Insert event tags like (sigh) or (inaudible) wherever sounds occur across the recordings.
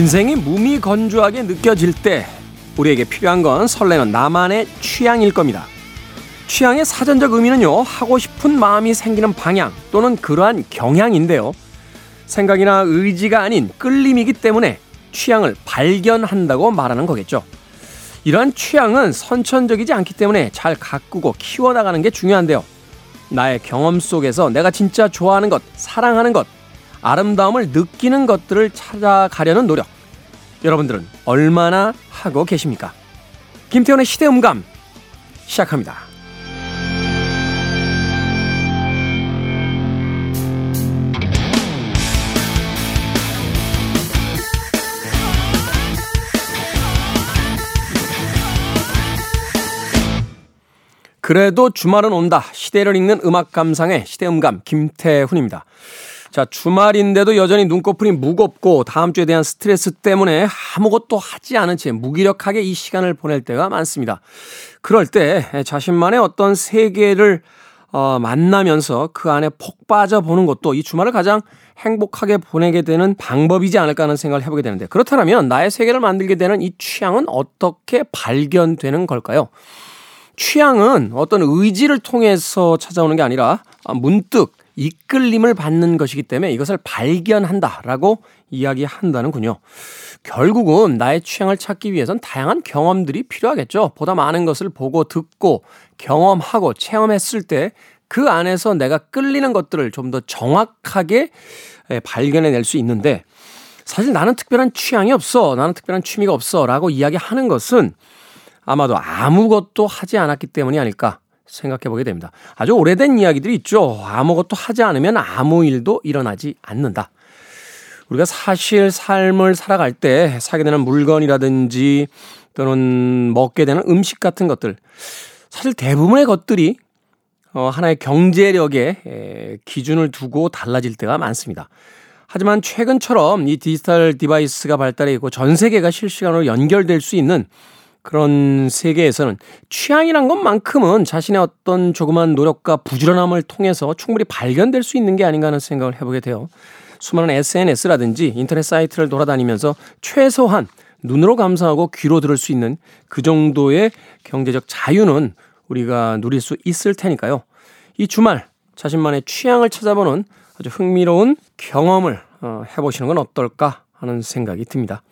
인생이 무미건조하게 느껴질 때 우리에게 필요한 건 설레는 나만의 취향일 겁니다. 취향의 사전적 의미는요, 하고 싶은 마음이 생기는 방향 또는 그러한 경향인데요. 생각이나 의지가 아닌 끌림이기 때문에 취향을 발견한다고 말하는 거겠죠. 이러한 취향은 선천적이지 않기 때문에 잘 가꾸고 키워나가는 게 중요한데요. 나의 경험 속에서 내가 진짜 좋아하는 것, 사랑하는 것, 아름다움을 느끼는 것들을 찾아가려는 노력. 여러분들은 얼마나 하고 계십니까? 김태훈의 시대음감 시작합니다. 그래도 주말은 온다. 시대를 읽는 음악 감상의 시대음감 김태훈입니다. 자, 주말인데도 여전히 눈꺼풀이 무겁고 다음 주에 대한 스트레스 때문에 아무것도 하지 않은 채 무기력하게 이 시간을 보낼 때가 많습니다. 그럴 때 자신만의 어떤 세계를 어, 만나면서 그 안에 폭 빠져 보는 것도 이 주말을 가장 행복하게 보내게 되는 방법이지 않을까 하는 생각을 해보게 되는데 그렇다면 나의 세계를 만들게 되는 이 취향은 어떻게 발견되는 걸까요? 취향은 어떤 의지를 통해서 찾아오는 게 아니라 문득 이끌림을 받는 것이기 때문에 이것을 발견한다라고 이야기한다는군요. 결국은 나의 취향을 찾기 위해선 다양한 경험들이 필요하겠죠. 보다 많은 것을 보고 듣고 경험하고 체험했을 때 그 안에서 내가 끌리는 것들을 좀 더 정확하게 발견해낼 수 있는데 사실 나는 특별한 취향이 없어. 나는 특별한 취미가 없어. 라고 이야기하는 것은 아마도 아무것도 하지 않았기 때문이 아닐까 생각해 보게 됩니다. 아주 오래된 이야기들이 있죠. 아무것도 하지 않으면 아무 일도 일어나지 않는다. 우리가 사실 삶을 살아갈 때 사게 되는 물건이라든지 또는 먹게 되는 음식 같은 것들 사실 대부분의 것들이 어, 하나의 경제력의 기준을 두고 달라질 때가 많습니다. 하지만 최근처럼 이 디지털 device가 발달해 있고 전 세계가 실시간으로 연결될 수 있는 그런 세계에서는 취향이란 것만큼은 자신의 어떤 조그만 노력과 부지런함을 통해서 충분히 발견될 수 있는 게 아닌가 하는 생각을 해보게 돼요. 수많은 SNS라든지 인터넷 사이트를 돌아다니면서 최소한 눈으로 감상하고 귀로 들을 수 있는 그 정도의 경제적 자유는 우리가 누릴 수 있을 테니까요. 이 주말 자신만의 취향을 찾아보는 아주 흥미로운 경험을 어, 해보시는 건 어떨까 하는 생각이 듭니다.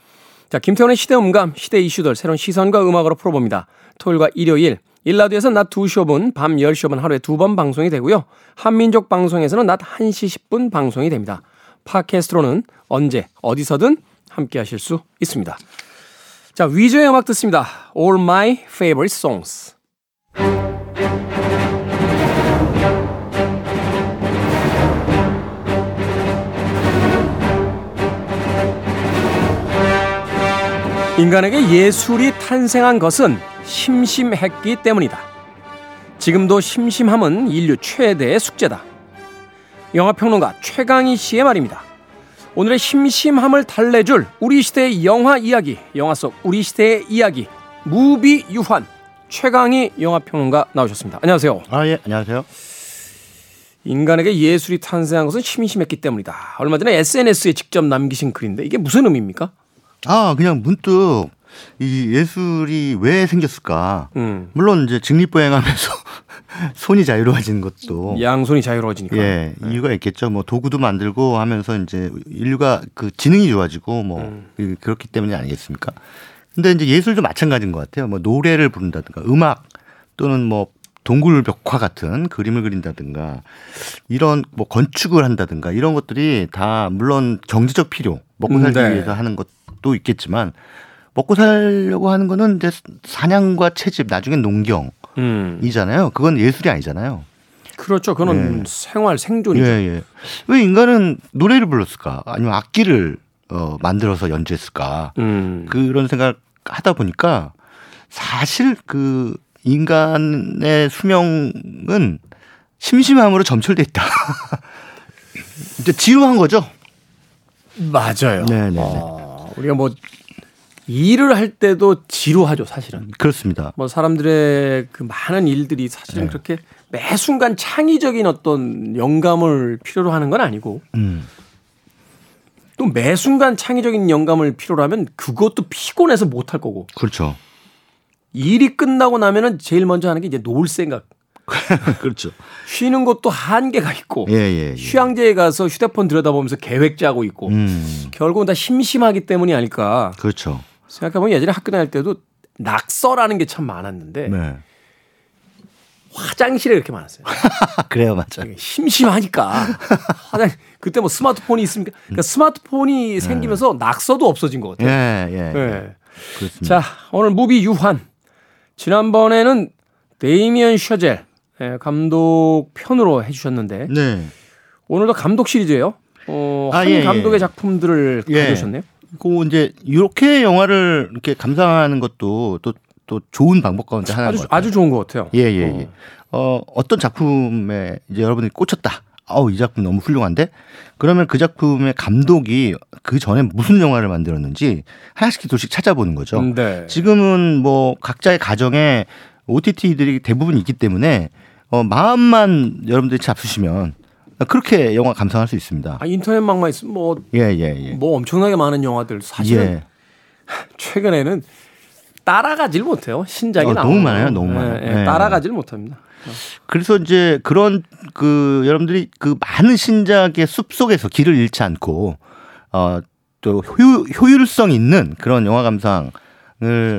자, 김태원의 시대 음감, 시대 이슈들 새로운 시선과 음악으로 풀어봅니다. 토요일과 일요일, 일라드에서 낮 2시 5분, 밤 10시 5분 하루에 두 번 방송이 되고요. 한민족 방송에서는 낮 1시 10분 방송이 됩니다. 팟캐스트로는 언제, 어디서든 함께 하실 수 있습니다. 자, 위저의 음악 듣습니다. All My Favorite Songs. 인간에게 예술이 탄생한 것은 심심했기 때문이다. 지금도 심심함은 인류 최대의 숙제다. 영화평론가 최강희 씨의 말입니다. 오늘의 심심함을 달래줄 우리 시대의 영화 이야기, 영화 속 우리 시대의 이야기, 무비 유환 최강희 영화평론가 나오셨습니다. 안녕하세요. 아, 예, 안녕하세요. 인간에게 예술이 탄생한 것은 심심했기 때문이다. 얼마 전에 SNS에 직접 남기신 글인데 이게 무슨 의미입니까? 아, 그냥 문득 이 예술이 왜 생겼을까? 음. 물론 이제 직립보행하면서 (laughs) 손이 자유로워진 것도 양손이 자유로워지니까 예 네. 이유가 있겠죠. 뭐 도구도 만들고 하면서 이제 인류가 그 지능이 좋아지고 뭐 음. 그렇기 때문이 아니겠습니까? 근데 이제 예술도 마찬가지인 것 같아요. 뭐 노래를 부른다든가 음악 또는 뭐 동굴 벽화 같은 그림을 그린다든가 이런 뭐 건축을 한다든가 이런 것들이 다 물론 경제적 필요 먹고 살기 네. 위해서 하는 것 또 있겠지만 먹고 살려고 하는 거는 이제 사냥과 채집 나중엔 농경이잖아요. 음. 그건 예술이 아니잖아요. 그렇죠. 그건 예. 생활 생존이죠. 예, 예. 왜 인간은 노래를 불렀을까? 아니면 악기를 어, 만들어서 연주했을까? 음. 그런 생각 하다 보니까 사실 그 인간의 수명은 심심함으로 점철돼 있다. (laughs) 이제 지루한 거죠. 맞아요. 네 네. 어. 우리가 뭐 일을 할 때도 지루하죠, 사실은. 그렇습니다. 뭐 사람들의 그 많은 일들이 사실은 네. 그렇게 매 순간 창의적인 어떤 영감을 필요로 하는 건 아니고. 음. 또매 순간 창의적인 영감을 필요로 하면 그것도 피곤해서 못 할 거고. 그렇죠. 일이 끝나고 나면은 제일 먼저 하는 게 이제 놀 생각. (laughs) 그렇죠. 쉬는 것도 한계가 있고. 예, 예, 예. 휴양지에 가서 휴대폰 들여다보면서 계획 짜고 있고. 음, 결국은 다 심심하기 때문이 아닐까. 그렇죠. 생각해보면 예전에 학교 다닐 때도 낙서라는 게 참 많았는데 네. 화장실에 이렇게 많았어요. (laughs) 그래요, 맞아. 심심하니까. 화장 그때 뭐 스마트폰이 있습니까? 그러니까 스마트폰이 생기면서 낙서도 없어진 것 같아요. 예, 예. 네. 그렇습니다. 자, 오늘 무비 유환. 지난번에는 데이미언 셔젤 예, 감독 편으로 해주셨는데 네. 오늘도 감독 시리즈예요. 어, 아, 한 예, 예. 감독의 작품들을 예. 가져오셨네요. 그 이제 이렇게 영화를 이렇게 감상하는 것도 또 또 좋은 방법 가운데 하나인 아주. 아주 좋은 것 같아요. 예, 예, 예. 어, 어 떤 작품에 이제 여러분이 꽂혔다. 아우, 이 작품 너무 훌륭한데? 그러면 그 작품의 감독이 그 전에 무슨 영화를 만들었는지 하나씩 둘씩 찾아보는 거죠. 음, 네. 지금은 뭐 각자의 가정에 OTT들이 대부분 있기 때문에 어, 마음만 여러분들이 잡수시면 그렇게 영화 감상할 수 있습니다. 아, 인터넷망만 있으면 뭐, 예, 예, 예. 뭐 엄청나게 많은 영화들 사실은 예. 최근에는 따라가질 못해요. 신작이 어, 나오면. 너무 많아요, 너무 많아요. 예, 예, 예. 따라가질 못합니다. 그래서 이제 그런 그 여러분들이 그 많은 신작의 숲 속에서 길을 잃지 않고 어또 효, 효율성 있는 그런 영화 감상을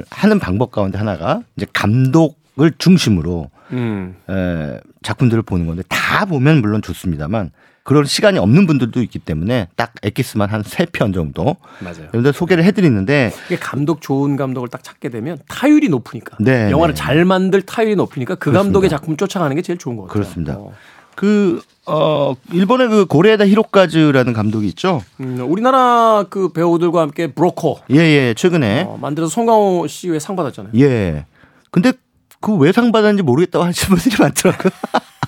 하는 방법 가운데 하나가 이제 감독 을 중심으로 음. 에, 작품들을 보는 건데 다 보면 물론 좋습니다만 그런 시간이 없는 분들도 있기 때문에 딱 엑기스만 한 세 편 정도 맞아요. 여러분들 소개를 해드리는데 이게 감독 좋은 감독을 딱 찾게 되면 타율이 높으니까 네, 영화를 네. 잘 만들 타율이 높으니까 그 그렇습니다. 감독의 작품 쫓아가는 게 제일 좋은 것 같아요. 그렇습니다. 어. 그 어, 일본의 그 고레에다 히로카즈라는 감독이 있죠. 음, 우리나라 그 배우들과 함께 브로커 예, 예, 최근에 어, 만들어서 송강호 씨왜상 받았잖아요. 예. 근데 그 왜 상 받았는지 모르겠다고 하시는 분들이 많더라고요.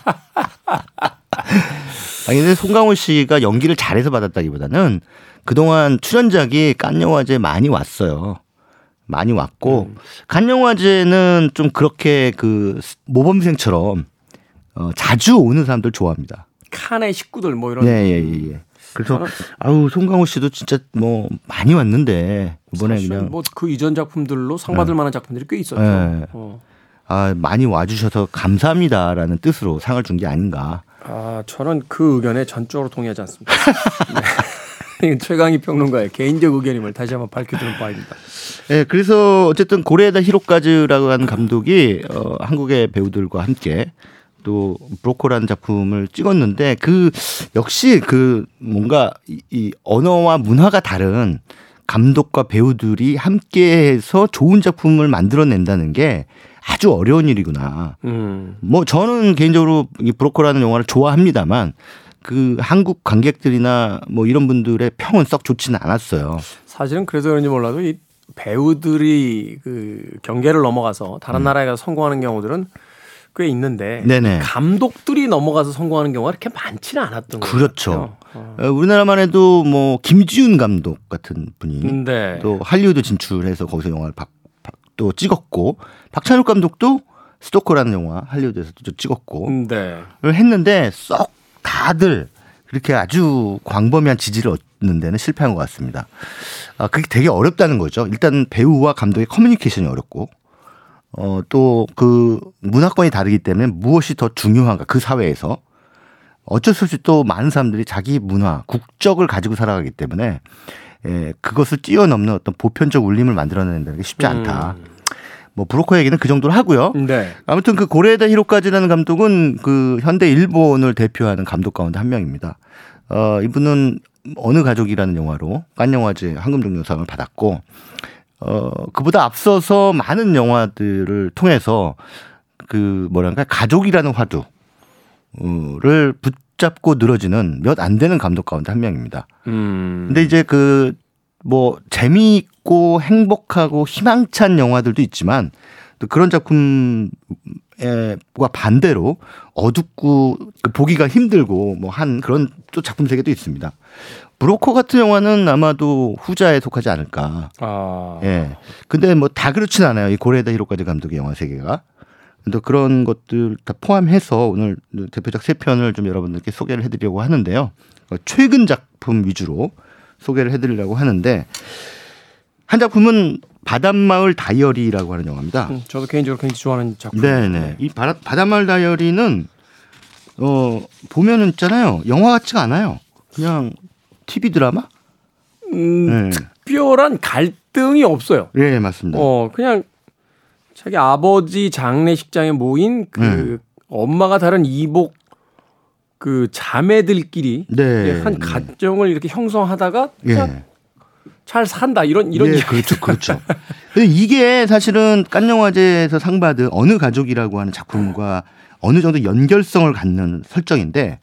(laughs) 아니, 근데 송강호 씨가 연기를 잘해서 받았다기보다는 그동안 출연작이 깐 영화제에 많이 왔어요. 많이 왔고, 음. 간 영화제는 좀 그렇게 그 모범생처럼 어, 자주 오는 사람들 좋아합니다. 칸의 식구들 뭐 이런 예, 예, 예, 예. 그래서 저는 아우 송강호 씨도 진짜 뭐 많이 왔는데 이번에 그냥 뭐 그 이전 작품들로 상 받을 만한 작품들이 꽤 있었죠. 네. 어. 아, 많이 와주셔서 감사합니다라는 뜻으로 상을 준 게 아닌가. 아, 저는 그 의견에 전적으로 동의하지 않습니다. 네. (laughs) 최강희 평론가의 개인적 의견임을 다시 한번 밝혀드는 바입니다. 예, 그래서 어쨌든 고레에다 히로카즈라고 하는 감독이 어, 한국의 배우들과 함께 또 브로코라는 작품을 찍었는데 그 역시 그 뭔가 이, 이 언어와 문화가 다른 감독과 배우들이 함께해서 좋은 작품을 만들어낸다는 게 아주 어려운 일이구나. 음. 뭐 저는 개인적으로 이 브로커라는 영화를 좋아합니다만 그 한국 관객들이나 뭐 이런 분들의 평은 썩 좋지는 않았어요. 사실은 그래서 그런지 몰라도 이 배우들이 그 경계를 넘어가서 다른 나라에 가서 성공하는 경우들은 꽤 있는데 음. 네네. 감독들이 넘어가서 성공하는 경우가 그렇게 많지는 않았던 거죠. 그렇죠. 어, 우리나라만 해도 뭐 김지훈 감독 같은 분이 네. 또 할리우드 진출해서 거기서 영화를 박- 박- 또 찍었고 박찬욱 감독도 스토커라는 영화 할리우드에서 또 찍었고 네. 를 했는데 썩 다들 그렇게 아주 광범위한 지지를 얻는 데는 실패한 것 같습니다. 아, 그게 되게 어렵다는 거죠. 일단 배우와 감독의 커뮤니케이션이 어렵고, 어, 또 그 문화권이 다르기 때문에 무엇이 더 중요한가 그 사회에서 어쩔 수 없이 또 많은 사람들이 자기 문화, 국적을 가지고 살아가기 때문에 예, 그것을 뛰어넘는 어떤 보편적 울림을 만들어낸다는 게 쉽지 않다. 뭐 브로커 얘기는 그 정도로 하고요. 네. 아무튼 그 고레에다 히로카즈라는 감독은 그 현대 일본을 대표하는 감독 가운데 한 명입니다. 어, 이분은 어느 가족이라는 영화로 깐 영화제 황금종려상을 받았고 어, 그보다 앞서서 많은 영화들을 통해서 그 뭐랄까 가족이라는 화두를 붙 잡고 늘어지는 몇 안 되는 감독 가운데 한 명입니다. 음. 근데 이제 그 뭐 재미있고 행복하고 희망찬 영화들도 있지만 또 그런 작품 과 반대로 어둡고 그 보기가 힘들고 뭐 한 그런 또 작품 세계도 있습니다. 브로커 같은 영화는 아마도 후자에 속하지 않을까. 아. 예. 근데 뭐 다 그렇진 않아요. 이 고레다 히로까지 감독의 영화 세계가. 또 그런 것들 다 포함해서 오늘 대표작 세 편을 좀 여러분들께 소개를 해드리려고 하는데요. 어, 최근 작품 위주로 소개를 해드리려고 하는데 한 작품은 바닷마을 다이어리라고 하는 영화입니다. 음, 저도 개인적으로 굉장히 좋아하는 작품. 네네. 이 바다, 바닷마을 다이어리는 어 보면은 있잖아요. 영화 같지가 않아요. 그냥 TV 드라마? 음, 네. 특별한 갈등이 없어요. 네, 맞습니다. 어, 그냥 자기 아버지 장례식장에 모인 그 음. 엄마가 다른 이복 그 자매들끼리 네. 한 가정을 이렇게 형성하다가 예. 잘 산다 이런 이런 예, 그렇죠, 그렇죠. 이게 사실은 깐 영화제에서 상 받은 어느 가족이라고 하는 작품과 어느 정도 연결성을 갖는 설정인데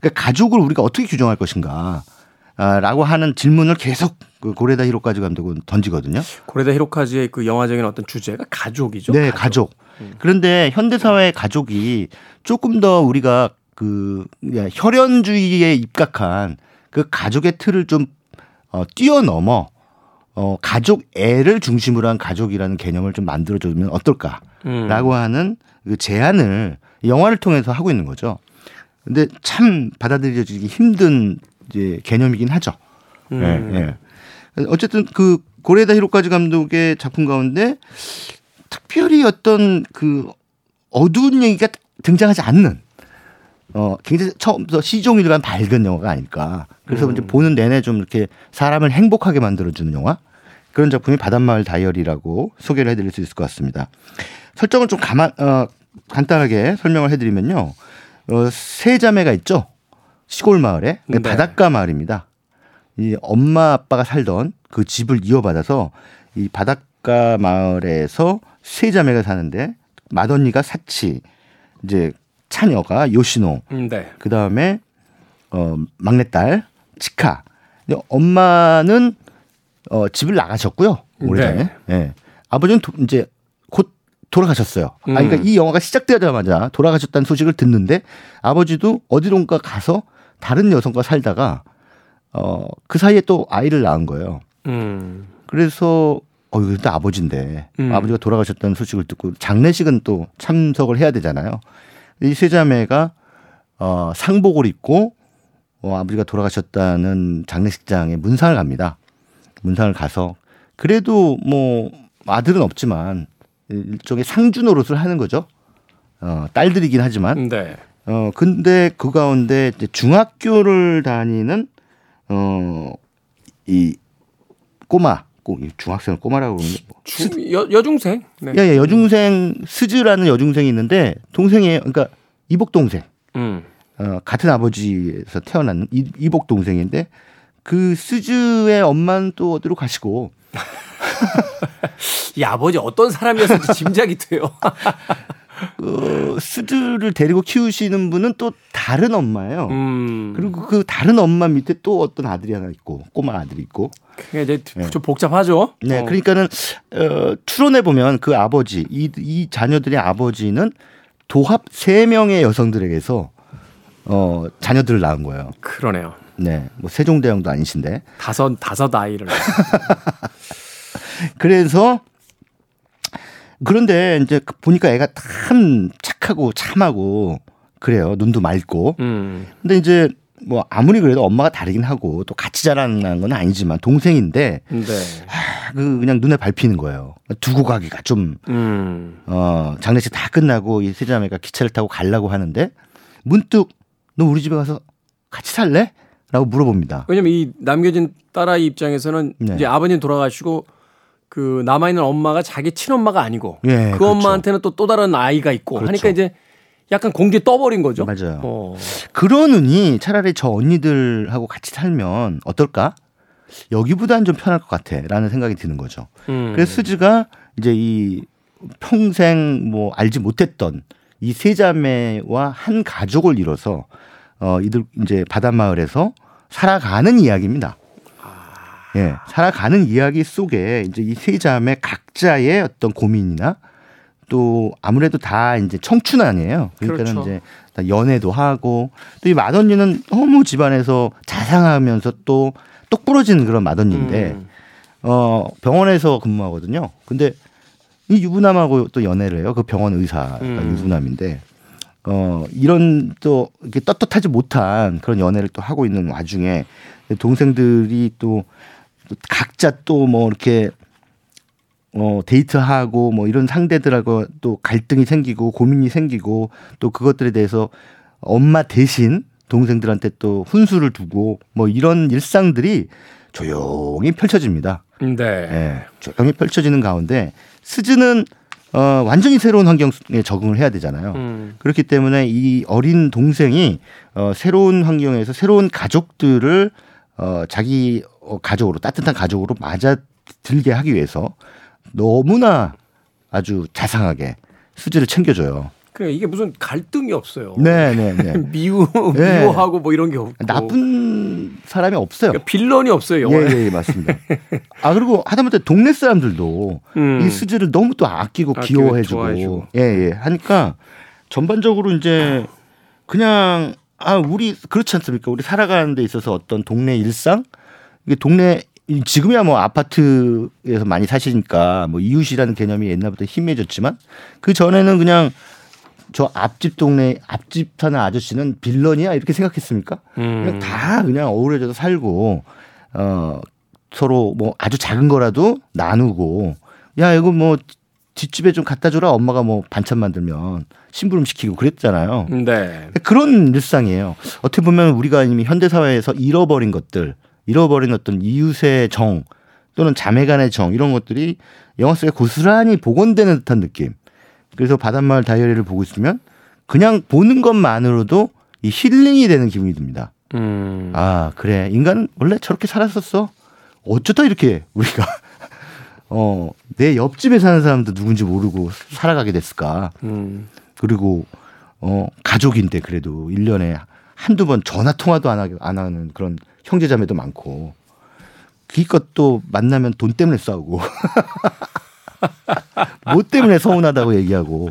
그러니까 가족을 우리가 어떻게 규정할 것인가. 아, 라고 하는 질문을 계속 그 고레다 히로카즈 감독은 던지거든요. 고레다 히로카즈의 그 영화적인 어떤 주제가 가족이죠. 네, 가족. 가족. 음. 그런데 현대 사회의 가족이 조금 더 우리가 그 혈연주의에 입각한 그 가족의 틀을 좀 어, 뛰어넘어 어, 가족 애를 중심으로 한 가족이라는 개념을 좀 만들어주면 어떨까라고 음. 하는 그 제안을 영화를 통해서 하고 있는 거죠. 근데 참 받아들여지기 힘든 이제 개념이긴 하죠. 음. 예, 예. 어쨌든 그 고레다 히로카즈 감독의 작품 가운데 특별히 어떤 그 어두운 얘기가 등장하지 않는 어 굉장히 처음부터 시종일관 밝은 영화가 아닐까. 그래서 음. 이제 보는 내내 좀 이렇게 사람을 행복하게 만들어주는 영화 그런 작품이 바닷마을 다이어리라고 소개를 해드릴 수 있을 것 같습니다. 설정을 좀 가만 어, 간단하게 설명을 해드리면요. 어, 세 자매가 있죠. 시골 마을에 네. 바닷가 마을입니다. 이 엄마 아빠가 살던 그 집을 이어받아서 이 바닷가 마을에서 세 자매가 사는데 맏언니가 사치, 이제 차녀가 요시노, 음, 네. 그 다음에 어 막내딸 치카. 엄마는 어 집을 나가셨고요 오래전에. 네. 네. 아버지는 도, 이제 곧 돌아가셨어요. 음. 아, 그러니까 이 영화가 시작되자마자 돌아가셨다는 소식을 듣는데 아버지도 어디론가 가서 다른 여성과 살다가 어, 그 사이에 또 아이를 낳은 거예요. 음. 그래서 어, 이거 또 아버지인데 음. 아버지가 돌아가셨다는 소식을 듣고 장례식은 또 참석을 해야 되잖아요. 이 세 자매가 어, 상복을 입고 어, 아버지가 돌아가셨다는 장례식장에 문상을 갑니다. 문상을 가서 그래도 뭐 아들은 없지만 일종의 상주 노릇을 하는 거죠. 어, 딸들이긴 하지만. 네. 어, 근데 그 가운데 이제 중학교를 다니는 어, 이 꼬마, 중학생을 꼬마라고 그러는데 뭐. 주, 여, 여중생? 네. 예, 예, 여중생 스즈라는 여중생이 있는데 동생이에요. 그러니까 이복 동생. 음. 어, 같은 아버지에서 태어난 이, 이복 동생인데 그 스즈의 엄마는 또 어디로 가시고 (laughs) 이 아버지 어떤 사람이었을지 짐작이 돼요. (laughs) 그 스즈를 데리고 키우시는 분은 또 다른 엄마예요. 음. 그리고 그 다른 엄마 밑에 또 어떤 아들이 하나 있고 꼬마 아들이 있고. 그게 이제 네. 좀 복잡하죠. 네, 어. 그러니까는 어, 추론해 보면 그 아버지 이, 이 자녀들의 아버지는 도합 세 명의 여성들에게서 어 자녀들을 낳은 거예요. 그러네요. 네, 뭐 세종대왕도 아니신데 다섯 다섯 아이를. (laughs) 그래서 그런데 이제 그 보니까 애가 참 착하고 참하고 그래요. 눈도 맑고. 음. 근데 이제 뭐 아무리 그래도 엄마가 다르긴 하고 또 같이 자라는 건 아니지만 동생인데 네. 아, 그 그냥 눈에 밟히는 거예요. 두고 가기가 좀 음. 어, 장례식 다 끝나고 이 세자매가 기차를 타고 가려고 하는데 문득 너 우리 집에 가서 같이 살래? 라고 물어봅니다. 왜냐면 이 남겨진 딸아이 입장에서는 네. 이제 아버님 돌아가시고 그 남아 있는 엄마가 자기 친엄마가 아니고 예, 그 그렇죠. 엄마한테는 또또 다른 아이가 있고 그렇죠. 하니까 이제 약간 공기 떠버린 거죠. 맞아요. 어. 그러느니 차라리 저 언니들하고 같이 살면 어떨까? 여기보다는 좀 편할 것 같아라는 생각이 드는 거죠. 음. 그래서 수즈가 이제 이 평생 뭐 알지 못했던 이 세 자매와 한 가족을 이뤄서 어 이들 이제 바닷마을에서 살아가는 이야기입니다. 예, 살아가는 이야기 속에 이제 이 세 자매 각자의 어떤 고민이나 또 아무래도 다 이제 청춘 아니에요. 그러니까는 그렇죠. 이제 다 연애도 하고 또이 맏언니는 너무 집안에서 자상하면서 또 똑부러진 그런 맏언니인데 음. 어 병원에서 근무하거든요. 근데 이 유부남하고 또 연애를 해요. 그 병원 의사가 음. 유부남인데 어 이런 또 이렇게 떳떳하지 못한 그런 연애를 또 하고 있는 와중에 동생들이 또 각자 또 뭐 이렇게 어 데이트하고 뭐 이런 상대들하고 또 갈등이 생기고 고민이 생기고 또 그것들에 대해서 엄마 대신 동생들한테 또 훈수를 두고 뭐 이런 일상들이 조용히 펼쳐집니다. 네. 예, 조용히 펼쳐지는 가운데 스즈는 어, 완전히 새로운 환경에 적응을 해야 되잖아요. 음. 그렇기 때문에 이 어린 동생이 어, 새로운 환경에서 새로운 가족들을 어, 자기 어, 가족으로 따뜻한 가족으로 맞아 들게 하기 위해서 너무나 아주 자상하게 수지를 챙겨줘요. 그래 이게 무슨 갈등이 없어요. 네, 네, 네. (laughs) 미워 네. 미워하고 뭐 이런 게 없고 나쁜 사람이 없어요. 그러니까 빌런이 없어요. 영화에. 예, 예, 맞습니다. 아 그리고 하다못해 동네 사람들도 음. 이 수지를 너무 또 아끼고 아끼고 귀여워해주고 좋아해주고. 예, 예. 하니까 전반적으로 이제 그냥 아 우리 그렇지 않습니까? 우리 살아가는 데 있어서 어떤 동네 일상 이게 동네 지금이야 뭐 아파트에서 많이 사시니까 뭐 이웃이라는 개념이 옛날부터 희미해졌지만 그 전에는 그냥 저 앞집 동네 앞집 사는 아저씨는 빌런이야 이렇게 생각했습니까? 그냥 음. 다 그냥 어우러져서 살고 어 서로 뭐 아주 작은 거라도 나누고 야 이거 뭐 뒷집에 좀 갖다 줘라 엄마가 뭐 반찬 만들면 심부름 시키고 그랬잖아요. 네. 그런 일상이에요. 어떻게 보면 우리가 이미 현대 사회에서 잃어버린 것들, 잃어버린 어떤 이웃의 정 또는 자매간의 정 이런 것들이 영화 속에 고스란히 복원되는 듯한 느낌. 그래서 바닷마을 다이어리를 보고 있으면 그냥 보는 것만으로도 이 힐링이 되는 기분이 듭니다. 음. 아 그래 인간은 원래 저렇게 살았었어. 어쩌다 이렇게 우리가 어 내 옆집에 사는 사람도 누군지 모르고 살아가게 됐을까. 음. 그리고 어 가족인데 그래도 1년에 한두 번 전화 통화도 안, 하, 안 하는 그런 형제자매도 많고 기껏 또 만나면 돈 때문에 싸우고 (laughs) 뭐 때문에 서운하다고 얘기하고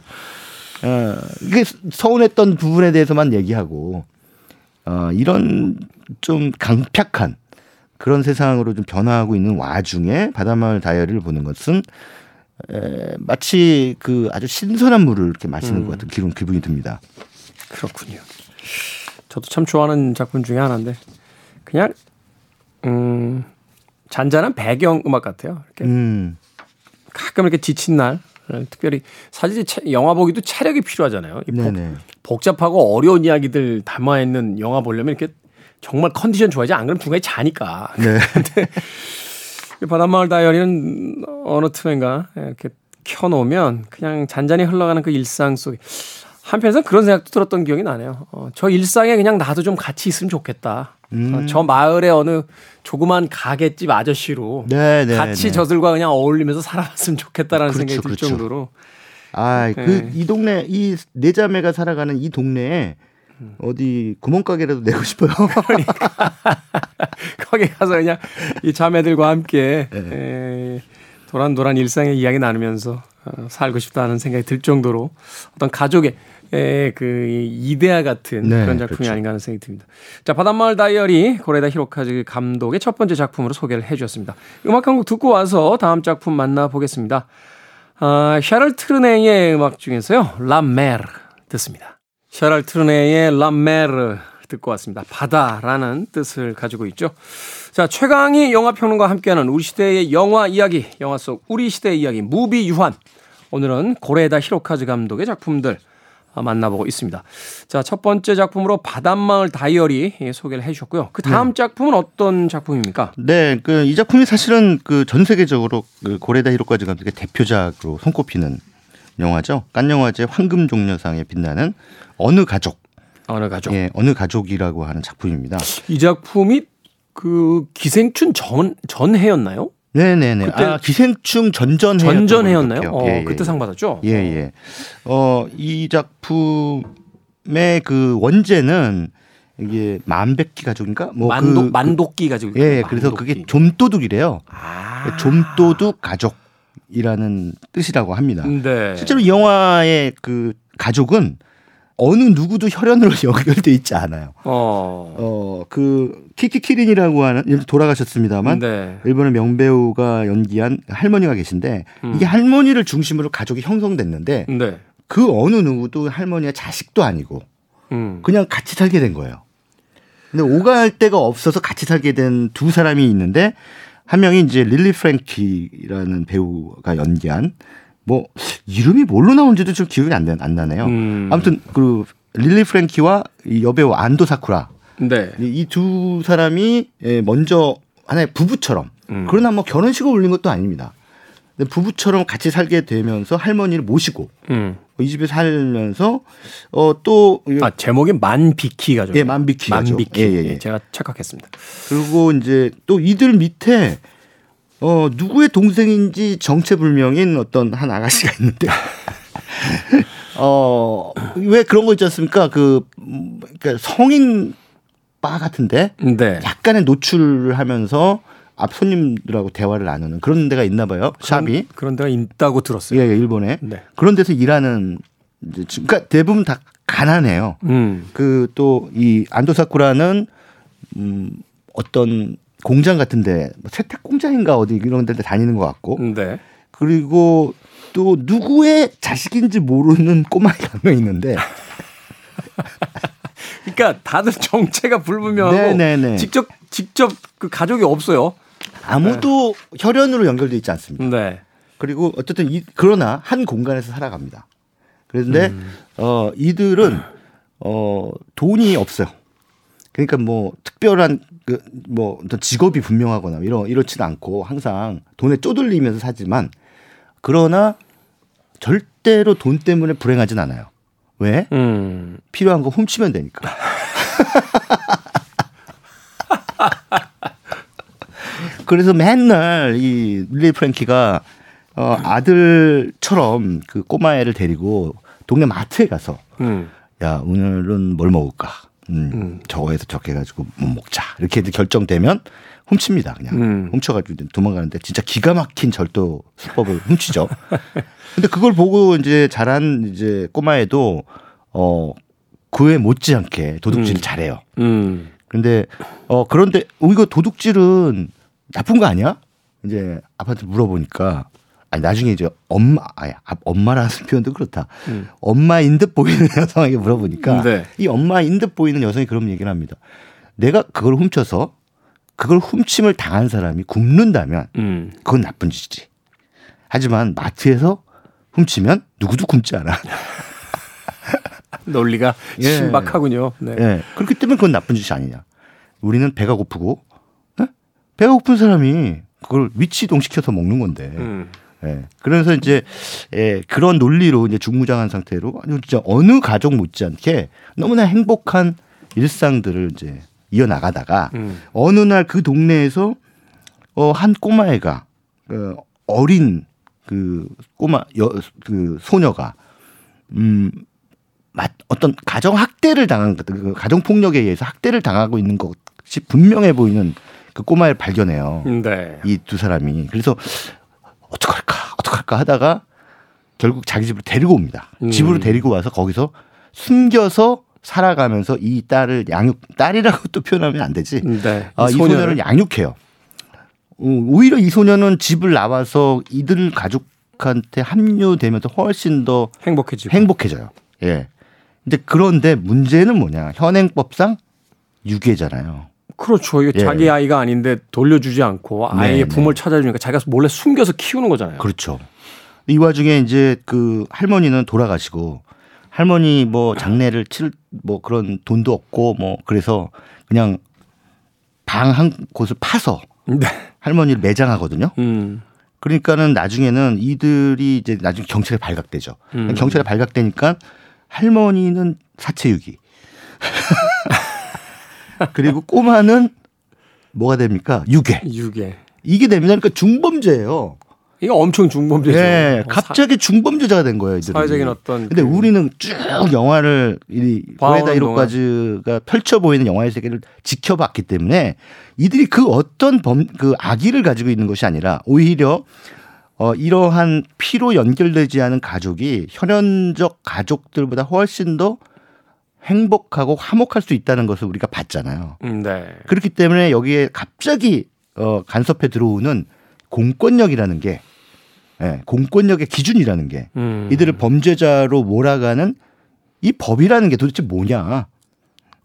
어, 이게 서운했던 부분에 대해서만 얘기하고 어, 이런 좀 강팍한 그런 세상으로 좀 변화하고 있는 와중에 바닷마을 다이어리를 보는 것은 에, 마치 그 아주 신선한 물을 이렇게 마시는 것 같은 기분 기분이 듭니다. 그렇군요. 저도 참 좋아하는 작품 중에 하나인데 그냥 음 잔잔한 배경 음악 같아요. 이렇게 음, 가끔 이렇게 지친 날 특별히 사실 차- 영화 보기도 체력이 필요하잖아요. 이 복. 복잡하고 어려운 이야기들 담아 있는 영화 보려면 이렇게 정말 컨디션 좋아야지 안 그러면 중간에 자니까. 네. (laughs) 이 바닷마을 다이어리는 어느 틈엔가 이렇게 켜놓으면 그냥 잔잔히 흘러가는 그 일상 속에 한편에서 그런 생각도 들었던 기억이 나네요. 어, 저 일상에 그냥 나도 좀 같이 있으면 좋겠다. 어, 저 마을의 어느 조그만 가게집 아저씨로 네, 네, 같이 네. 저들과 그냥 어울리면서 살아봤으면 좋겠다라는 그렇죠, 생각이 들 그렇죠. 정도로 아, 네. 그이 동네 이 네 자매가 살아가는 이 동네에 어디 구멍가게라도 내고 싶어요. (laughs) 거기 가서 그냥 이 자매들과 함께 네. 에, 도란도란 일상의 이야기 나누면서 어, 살고 싶다는 생각이 들 정도로 어떤 가족의 에, 그 이데아 같은 네, 그런 작품이 그렇죠. 아닌가 하는 생각이 듭니다. 자, 바닷마을 다이어리 고레에다 히로카즈 감독의 첫 번째 작품으로 소개를 해 주셨습니다. 음악 한 곡 듣고 와서 다음 작품 만나보겠습니다. 아, 샤를 트레네의 음악 중에서요. La Mer 듣습니다. 샤를 트레네의 La Mer 듣고 왔습니다. 바다라는 뜻을 가지고 있죠. 자, 최강희 영화평론가와 함께하는 우리 시대의 영화 이야기, 영화 속 우리 시대의 이야기, 무비 유한. 오늘은 고레다 히로카즈 감독의 작품들 아, 만나보고 있습니다. 자, 첫 번째 작품으로 바닷마을 다이어리 예, 소개를 해 주셨고요. 그 다음 작품은 어떤 작품입니까? 네, 그 이 작품이 사실은 그 전 세계적으로 그 고레다 히로카즈 감독의 대표작으로 손꼽히는 영화죠. 깐 영화제 황금 종려상에 빛나는 어느 가족. 어느 가족. 예, 어느 가족이라고 하는 작품입니다. 이 작품이 그 기생충 전 전해였나요? 네네네. 아, 기생충 전전해. 전전해였나요? 어, 그때 상 받았죠. 예, 예. 어, 이 작품의 그 원제는 이게 만백기 가족인가? 뭐 만도 그, 만도끼 가지고. 예, 있구나, 그래서 만도끼. 그게 좀도둑이래요. 아. 좀도둑 가족 이라는 뜻이라고 합니다. 네. 실제로 이 영화의 그 가족은 어느 누구도 혈연으로 (laughs) 연결돼 있지 않아요. 어. 어, 그 키키키린이라고 하는 돌아가셨습니다만 네. 일본의 명배우가 연기한 할머니가 계신데 음. 이게 할머니를 중심으로 가족이 형성됐는데 네. 그 어느 누구도 할머니의 자식도 아니고 음. 그냥 같이 살게 된 거예요. 근데 오갈 데가 없어서 같이 살게 된 두 사람이 있는데 한 명이 이제 릴리 프랭키라는 배우가 연기한 뭐 이름이 뭘로 나온지도 좀 기억이 안, 나, 안 나네요. 음. 아무튼 그 릴리 프랭키와 이 여배우 안도 사쿠라 네. 이두 사람이 예, 먼저 하나의 부부처럼 음. 그러나 뭐 결혼식을 올린 것도 아닙니다. 부부처럼 같이 살게 되면서 할머니를 모시고 음. 이 집에 살면서 어또 아 제목이 만비키가 좀. 예, 만비키가죠. 만비키. 예, 예, 예. 예, 제가 착각했습니다. 그리고 이제 또 이들 밑에 어 누구의 동생인지 정체불명인 어떤 한 아가씨가 (laughs) 있는데 어왜 그런 거 있지 않습니까? 그 음, 그러니까 성인 바 같은데 네. 약간의 노출을 하면서 앞 손님들하고 대화를 나누는 그런 데가 있나 봐요. 샵이. 그런 데가 있다고 들었어요. 예, 예, 일본에. 네. 그런 데서 일하는 그러니까 대부분 다 가난해요. 음. 그또 이 안도사쿠라는 음 어떤 공장 같은데 뭐 세탁 공장인가 어디 이런 데 다니는 것 같고 네. 그리고 또 누구의 자식인지 모르는 꼬마이가 한 명 있는데 (laughs) 그러니까 다들 정체가 불분명하고 네네네. 직접 직접 그 가족이 없어요. 아무도 혈연으로 연결돼 있지 않습니다. 네. 그리고 어쨌든 이, 그러나 한 공간에서 살아갑니다. 그런데 어 이들은 어 돈이 없어요. 그러니까 뭐 특별한 그 뭐 어떤 직업이 분명하거나 이런 이렇지도 않고 항상 돈에 쪼들리면서 사지만 그러나 절대로 돈 때문에 불행하진 않아요. 왜? 음. 필요한 거 훔치면 되니까. (laughs) 그래서 맨날 이 릴리 프랭키가 어, 아들처럼 그 꼬마애를 데리고 동네 마트에 가서 음. 야 오늘은 뭘 먹을까? 음, 저거에서 저렇게 해가지고 뭐 먹자 이렇게 결정되면 훔칩니다 그냥 음. 훔쳐가지고 도망가는데 진짜 기가 막힌 절도 수법을 훔치죠. (laughs) 근데 그걸 보고 이제 자란 이제 꼬마애도 어 그에 못지않게 도둑질을 음. 잘해요. 음. 근데 어 그런데 어 이거 도둑질은 나쁜 거 아니야? 이제 아빠한테 물어보니까 아니 나중에 이제 엄마 아니 아, 엄마라는 (laughs) 표현도 그렇다. 음. 엄마인 듯 보이는 (laughs) 여성에게 물어보니까 네. 이 엄마인 듯 보이는 여성이 그런 얘기를 합니다. 내가 그걸 훔쳐서 그걸 훔침을 당한 사람이 굶는다면 음. 그건 나쁜 짓이지. 하지만 마트에서 훔치면 누구도 굶지 않아. (laughs) 논리가 예. 신박하군요. 네. 예. 그렇기 때문에 그건 나쁜 짓이 아니냐. 우리는 배가 고프고 예? 배가 고픈 사람이 그걸 위치 이동시켜서 먹는 건데. 음. 예. 그래서 이제 예, 그런 논리로 이제 중무장한 상태로 아주 진짜 어느 가족 못지않게 너무나 행복한 일상들을 이제 이어 나가다가 음. 어느 날 그 동네에서 어, 한 꼬마애가 그 어린 그 꼬마 여, 그 소녀가 음 맞- 어떤 가정 학대를 당한 것, 그 가정 폭력에 의해서 학대를 당하고 있는 것이 분명해 보이는 그 꼬마를 발견해요. 네. 이 두 사람이 그래서 어떡할까 어떡할까 하다가 결국 자기 집으로 데리고 옵니다. 음. 집으로 데리고 와서 거기서 숨겨서 살아가면서 이 딸을 양육 딸이라고 (laughs) 또 표현하면 안 되지. 네. 아, 이 소녀를. 소녀를 양육해요. 어, 오히려 이 소녀는 집을 나와서 이들 가족한테 합류되면서 훨씬 더 행복해지고. 행복해져요. 예. 근데 그런데 문제는 뭐냐? 현행법상 유괴잖아요. 그렇죠. 이게 예. 자기 아이가 아닌데 돌려주지 않고 아이의 네, 부모를 찾아주니까 자기가 몰래 숨겨서 키우는 거잖아요. 그렇죠. 이 와중에 이제 그 할머니는 돌아가시고 할머니 뭐 장례를 칠뭐 그런 돈도 없고 뭐 그래서 그냥 방 한 곳을 파서 네. 할머니를 매장하거든요. 음. 그러니까는 나중에는 이들이 이제 나중에 경찰에 발각되죠. 음. 경찰에 발각되니까 할머니는 사체유기. (laughs) 그리고 꼬마는 뭐가 됩니까? 유괴. 유괴. 이게 됩니다. 그러니까 중범죄예요. 이거 엄청 중범죄죠. 예, 어, 갑자기 중범죄자가 된 거예요. 이들이. 사, 사회적인 어떤 근데 그 우리는 쭉 영화를 이 고에다 이로까지가 펼쳐 보이는 영화의 세계를 지켜봤기 때문에 이들이 그 어떤 범 그 악의를 가지고 있는 것이 아니라 오히려 어 이러한 피로 연결되지 않은 가족이 혈연적 가족들보다 훨씬 더 행복하고 화목할 수 있다는 것을 우리가 봤잖아요. 음, 네. 그렇기 때문에 여기에 갑자기 어 간섭해 들어오는 공권력이라는 게 예, 공권력의 기준이라는 게 음. 이들을 범죄자로 몰아가는 이 법이라는 게 도대체 뭐냐?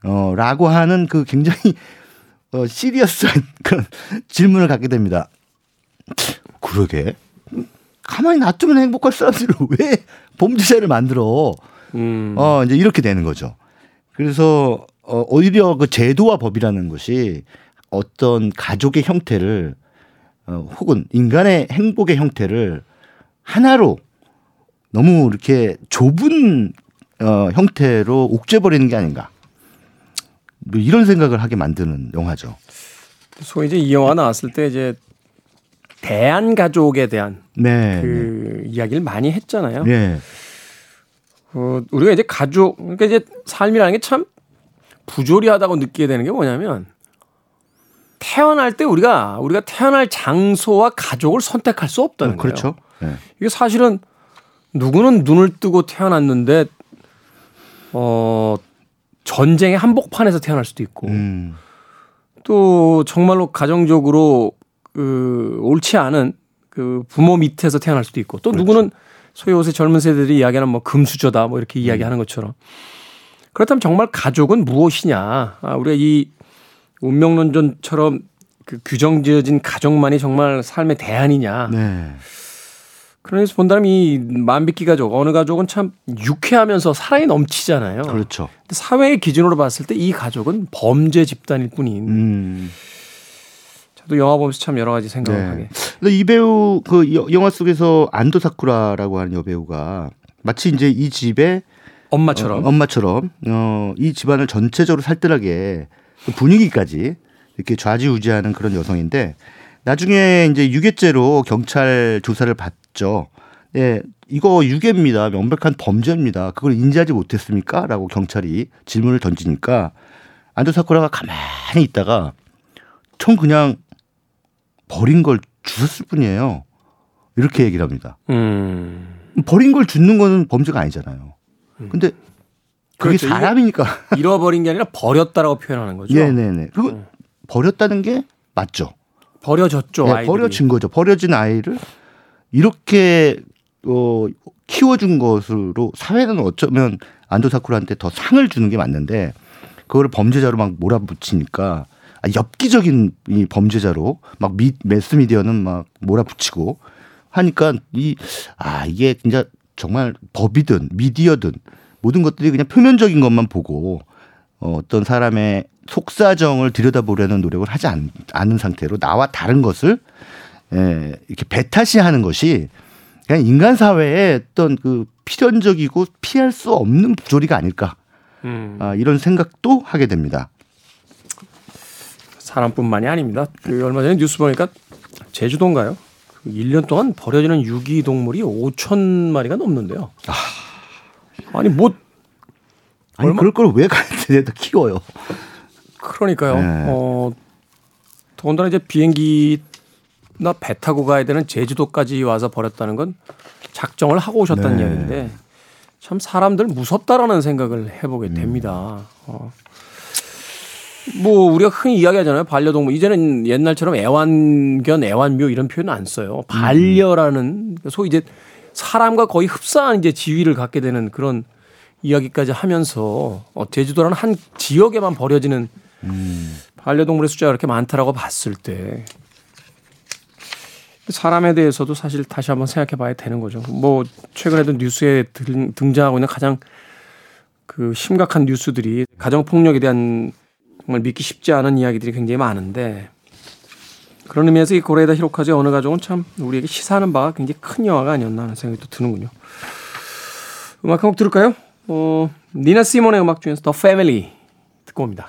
어, 라고 하는 그 굉장히 어, 시리어스한 (laughs) 그런 질문을 갖게 됩니다. 그러게. 가만히 놔두면 행복할 사람들을 왜 범죄자를 만들어? 음. 어, 이제 이렇게 되는 거죠. 그래서 어, 오히려 그 제도와 법이라는 것이 어떤 가족의 형태를 어, 혹은 인간의 행복의 형태를 하나로 너무 이렇게 좁은 어, 형태로 옥죄버리는 게 아닌가. 뭐 이런 생각을 하게 만드는 영화죠. 소위 이제 이 영화 나왔을 때 이제 대한 가족에 대한 네. 그 이야기를 많이 했잖아요. 네. 어, 우리가 이제 가족, 그러니까 이제 삶이라는 게 참 부조리하다고 느끼게 되는 게 뭐냐면 태어날 때 우리가 우리가 태어날 장소와 가족을 선택할 수 없다는 어, 거예요. 그렇죠. 네. 이게 사실은 누구는 눈을 뜨고 태어났는데 어 전쟁의 한복판에서 태어날 수도 있고 음. 또 정말로 가정적으로 그 옳지 않은 그 부모 밑에서 태어날 수도 있고 또 누구는 소위 요새 젊은 세대들이 이야기하는 뭐 금수저다 뭐 이렇게 이야기하는 것처럼 그렇다면 정말 가족은 무엇이냐 아, 우리가 이 운명론전처럼 그 규정 지어진 가족만이 정말 삶의 대안이냐 네. 그래서 본다면 이 만비기 가족 어느 가족은 참 유쾌하면서 사랑이 넘치잖아요. 그렇죠. 근데 사회의 기준으로 봤을 때 이 가족은 범죄 집단일 뿐인. 음. 저도 영화 보면서 참 여러 가지 생각을 하게. 근데 이 배우 그 여- 영화 속에서 안도 사쿠라라고 하는 여배우가 마치 이제 이 집의 엄마처럼. 어, 엄마처럼 어, 이 집안을 전체적으로 살뜰하게 그 분위기까지 이렇게 좌지우지하는 그런 여성인데 나중에 이제 유괴죄로 경찰 조사를 받죠. 예, 이거 유괴입니다. 명백한 범죄입니다. 그걸 인지하지 못했습니까? 라고 경찰이 질문을 던지니까 안도 사쿠라가 가만히 있다가 총 그냥 버린 걸 주셨을 뿐이에요. 이렇게 얘기를 합니다. 음. 버린 걸 줍는 거는 범죄가 아니잖아요. 근데 그게 그렇죠. 사람이니까. (laughs) 잃어버린 게 아니라 버렸다라고 표현하는 거죠. 네네네. 그거 버렸다는 게 맞죠. 버려졌죠. 네. 버려진 거죠. 버려진 아이를 이렇게 어, 키워준 것으로 사회는 어쩌면 안도사쿠라한테 더 상을 주는 게 맞는데 그거를 범죄자로 막 몰아붙이니까 아, 엽기적인 이 범죄자로 막 미, 매스미디어는 막 몰아붙이고 하니까 이 아 이게 진짜 정말 법이든 미디어든 모든 것들이 그냥 표면적인 것만 보고 어, 어떤 사람의 속사정을 들여다보려는 노력을 하지 않, 않은 상태로 나와 다른 것을 예, 이렇게 배타시하는 것이 그냥 인간 사회의 어떤 그 필연적이고 피할 수 없는 부조리가 아닐까 음. 아, 이런 생각도 하게 됩니다. 사람뿐만이 아닙니다. 그 얼마 전에 뉴스 보니까 제주도인가요? 그 1년 동안 버려지는 유기 동물이 5천 마리가 넘는데요. 아 니 뭐 아니 얼마- 그럴 걸 왜 가는데다 키워요? 그러니까요. 네. 어, 더군다나 이제 비행기나 배 타고 가야 되는 제주도까지 와서 버렸다는 건 작정을 하고 오셨다는 네. 이야기인데 참 사람들 무섭다라는 생각을 해보게 음. 됩니다. 어. 뭐 우리가 흔히 이야기하잖아요. 반려동물 이제는 옛날처럼 애완견, 애완묘 이런 표현 안 써요. 반려라는 소위 이제 사람과 거의 흡사한 이제 지위를 갖게 되는 그런 이야기까지 하면서 어, 제주도라는 한 지역에만 버려지는 반려동물의 숫자가 그렇게 많다라고 봤을 때 사람에 대해서도 사실 다시 한번 생각해 봐야 되는 거죠. 뭐 최근에도 뉴스에 등- 등장하고 있는 가장 그 심각한 뉴스들이 가정 폭력에 대한 정말 믿기 쉽지 않은 이야기들이 굉장히 많은데 그런 의미에서 이 고레에다 히로카즈의 어느 가족은 참 우리에게 시사하는 바가 굉장히 큰 영화가 아니었나 하는 생각이 또 드는군요. 음악 한 곡 들을까요? 어, 니나 시몬의 음악 중에서 The Family 듣고 옵니다.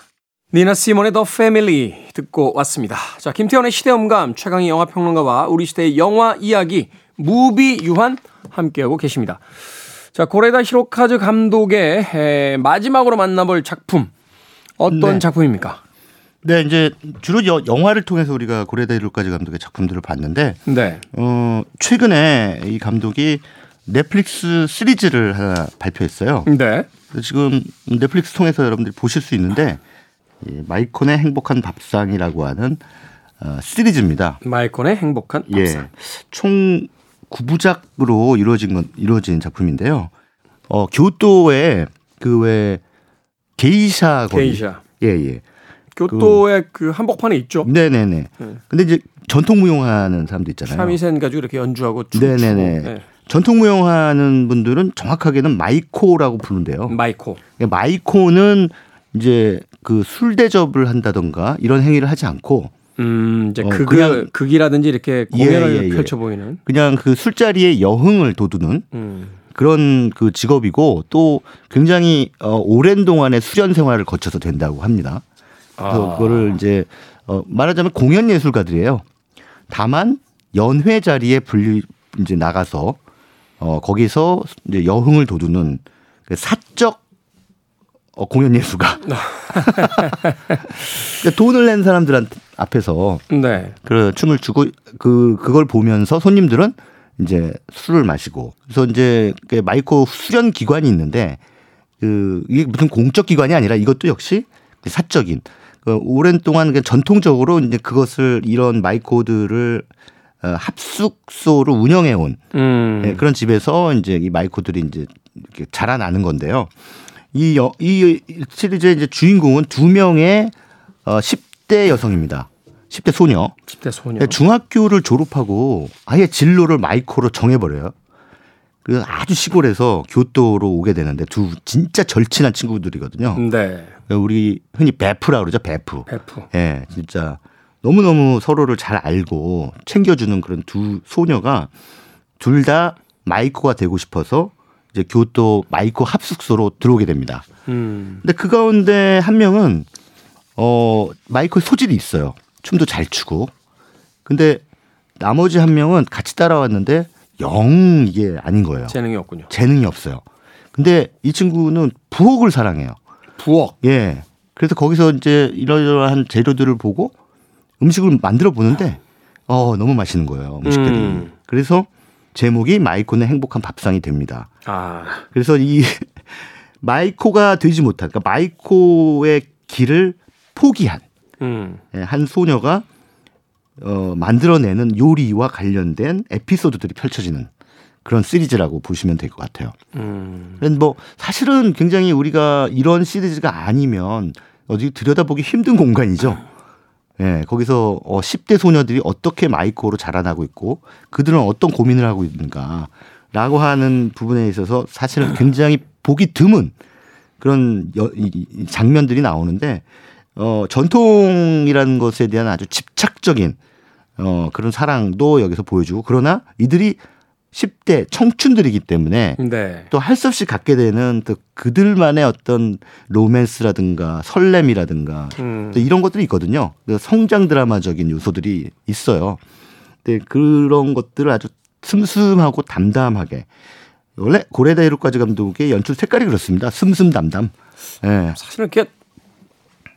니나 시몬의 The Family 듣고 왔습니다. 자, 김태원의 시대음감, 최강희 영화평론가와 우리 시대의 영화 이야기, 무비 유한 함께하고 계십니다. 자, 고레에다 히로카즈 감독의 에, 마지막으로 만나볼 작품, 어떤 네. 작품입니까? 네, 이제 주로 여- 영화를 통해서 우리가 고레다 히로까지 감독의 작품들을 봤는데 네. 어, 최근에 이 감독이 넷플릭스 시리즈를 하나 발표했어요. 네. 지금 넷플릭스 통해서 여러분들이 보실 수 있는데 이 마이콘의 행복한 밥상이라고 하는 어, 시리즈입니다. 마이콘의 행복한 예, 밥상. 총 구부작으로 이루어진 건 이루어진 작품인데요. 어 교토에 그왜 게이샤 거리. 게이샤. 예 예. 교토에 그, 그 한복판에 있죠. 네네네. 네. 근데 이제 전통 무용하는 사람도 있잖아요. 샤미센 가지고 이렇게 연주하고 춤추고. 네네네. 네. 전통 무용하는 분들은 정확하게는 마이코라고 부른대요. 마이코. 그러니까 마이코는 이제 그 술 대접을 한다던가 이런 행위를 하지 않고 음, 이제 어, 극을, 그냥 극이라든지 이렇게 공연을 예, 예, 예. 펼쳐 보이는 그냥 그 술자리에 여흥을 돋우는 음. 그런 그 직업이고 또 굉장히 어, 오랜 동안의 수련 생활을 거쳐서 된다고 합니다. 그래서 아. 그거를 이제 어, 말하자면 공연 예술가들이에요. 다만 연회 자리에 분리 이제 나가서 어, 거기서 이제 여흥을 돋우는 그 사적 어, 공연 예술가. (laughs) 그러니까 돈을 낸 사람들 앞에서 네. 그 춤을 추고 그 그걸 보면서 손님들은 이제 술을 마시고 그래서 이제 그 마이코 수련 기관이 있는데 그 이게 무슨 공적 기관이 아니라 이것도 역시 사적인 그 오랜 동안 그 전통적으로 이제 그것을 이런 마이코들을 어, 합숙소로 운영해 온 음. 네, 그런 집에서 이제 이 마이코들이 이제 이렇게 자라나는 건데요. 이, 여, 이 시리즈의 이제 주인공은 두 명의 어, 10대 여성입니다. 10대 소녀. 10대 소녀. 중학교를 졸업하고 아예 진로를 마이코로 정해버려요. 그래서 아주 시골에서 교토로 오게 되는데 두 진짜 절친한 친구들이거든요. 네. 우리 흔히 베프라 그러죠. 베프. 베프. 예, 네, 진짜 너무너무 서로를 잘 알고 챙겨주는 그런 두 소녀가 둘 다 마이코가 되고 싶어서 이제 교토 마이코 합숙소로 들어오게 됩니다. 음. 근데 그 가운데 한 명은 어 마이코 소질이 있어요. 춤도 잘 추고. 근데 나머지 한 명은 같이 따라왔는데 영 이게 아닌 거예요. 재능이 없군요. 재능이 없어요. 근데 이 친구는 부엌을 사랑해요. 부엌. 예. 그래서 거기서 이제 이러이러한 재료들을 보고 음식을 만들어 보는데 어 너무 맛있는 거예요. 음식들이. 음. 그래서 제목이 마이코는 행복한 밥상이 됩니다. 아. 그래서 이 (laughs) 마이코가 되지 못한 그러니까 마이코의 길을 포기한 음. 예, 한 소녀가 어, 만들어내는 요리와 관련된 에피소드들이 펼쳐지는 그런 시리즈라고 보시면 될 것 같아요. 음. 뭐 사실은 굉장히 우리가 이런 시리즈가 아니면 어디 들여다보기 힘든 공간이죠. 예, 네, 거기서 어 10대 소녀들이 어떻게 마이코로 자라나고 있고 그들은 어떤 고민을 하고 있는가라고 하는 부분에 있어서 사실은 굉장히 보기 드문 그런 여, 이, 장면들이 나오는데 어 전통이라는 것에 대한 아주 집착적인 어 그런 사랑도 여기서 보여주고 그러나 이들이 10대 청춘들이기 때문에 네. 또할 수 없이 갖게 되는 또 그들만의 어떤 로맨스라든가 설렘이라든가 음. 또 이런 것들이 있거든요. 그 성장 드라마적인 요소들이 있어요. 근데 그런 것들을 아주 슴슴하고 담담하게 원래 고레다 이루까지 감독의 연출 색깔이 그렇습니다. 슴슴담담. 예. 네. 사실은 이렇게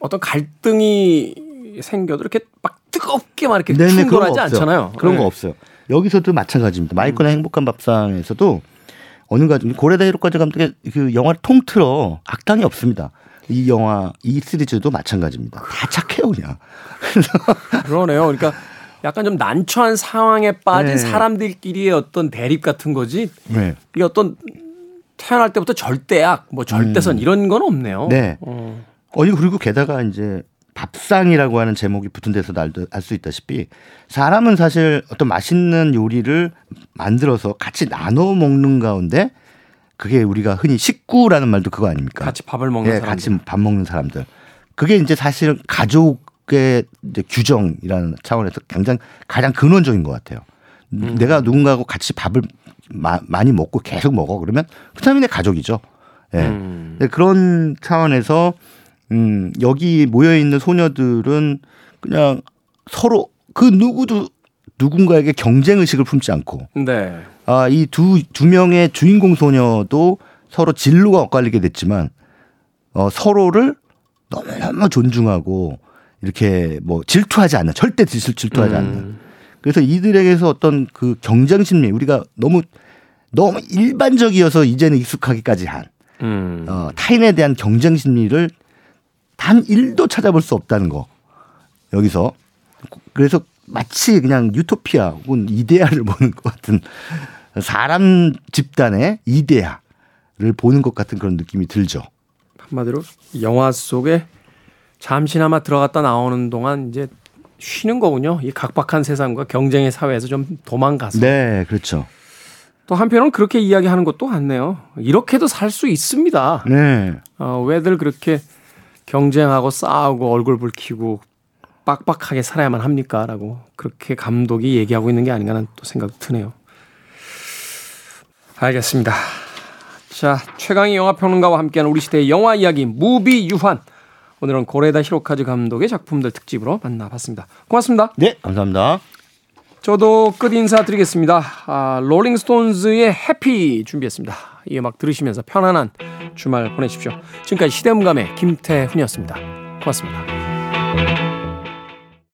어떤 갈등이 생겨도 이렇게 막 뜨겁게 막 이렇게 충돌하지 않잖아요. 그런 네. 거 없어요. 여기서도 마찬가지입니다. 마이크나 음. 행복한 밥상에서도 어느가 고레다 히로까지 감독의 그 영화를 통틀어 악당이 없습니다. 이 영화 이 시리즈도 마찬가지입니다. 다 착해요 그냥. 그러네요. 그러니까 약간 좀 난처한 상황에 빠진 네. 사람들끼리의 어떤 대립 같은 거지. 네. 이게 어떤 태어날 때부터 절대악, 뭐 절대선 음. 이런 건 없네요. 네. 어. 아니 그리고 게다가 이제 밥상이라고 하는 제목이 붙은 데서도 알 수 있다시피 사람은 사실 어떤 맛있는 요리를 만들어서 같이 나눠 먹는 가운데 그게 우리가 흔히 식구라는 말도 그거 아닙니까? 같이 밥을 먹는 네, 사람들. 같이 밥 먹는 사람들. 그게 이제 사실은 가족의 이제 규정이라는 차원에서 굉장히 가장 근원적인 것 같아요. 음. 내가 누군가하고 같이 밥을 마, 많이 먹고 계속 먹어 그러면 그 사람이 내 가족이죠. 예. 네. 음. 그런 차원에서 음, 여기 모여 있는 소녀들은 그냥 서로 그 누구도 누군가에게 경쟁 의식을 품지 않고 네. 아, 이 두 두 명의 주인공 소녀도 서로 진로가 엇갈리게 됐지만 어, 서로를 너무너무 존중하고 이렇게 뭐 질투하지 않는 절대 질투하지 음. 않는 그래서 이들에게서 어떤 그 경쟁 심리 우리가 너무 너무 일반적이어서 이제는 익숙하기까지 한 음. 어, 타인에 대한 경쟁 심리를 단 1도 찾아볼 수 없다는 거. 여기서. 그래서 마치 그냥 유토피아 혹은 이데아를 (laughs) 보는 것 같은 사람 집단의 이데아를 보는 것 같은 그런 느낌이 들죠. 한마디로 영화 속에 잠시나마 들어갔다 나오는 동안 이제 쉬는 거군요. 이 각박한 세상과 경쟁의 사회에서 좀 도망가서. 네, 그렇죠. 또 한편으로는 그렇게 이야기하는 것도 같네요. 이렇게도 살 수 있습니다. 네. 어, 왜들 그렇게 경쟁하고 싸우고 얼굴 붉히고 빡빡하게 살아야만 합니까? 라고 그렇게 감독이 얘기하고 있는 게 아닌가 하는 또 생각도 드네요. 알겠습니다. 자, 최강희 영화평론가와 함께하는 우리 시대의 영화 이야기 무비 유환. 오늘은 고레다 히로카즈 감독의 작품들 특집으로 만나봤습니다. 고맙습니다. 네, 감사합니다. 저도 끝 인사드리겠습니다. 아, 롤링스톤즈의 해피 준비했습니다. 이 음악 들으시면서 편안한 주말 보내십시오. 지금까지 시대음감의 김태훈이었습니다. 고맙습니다.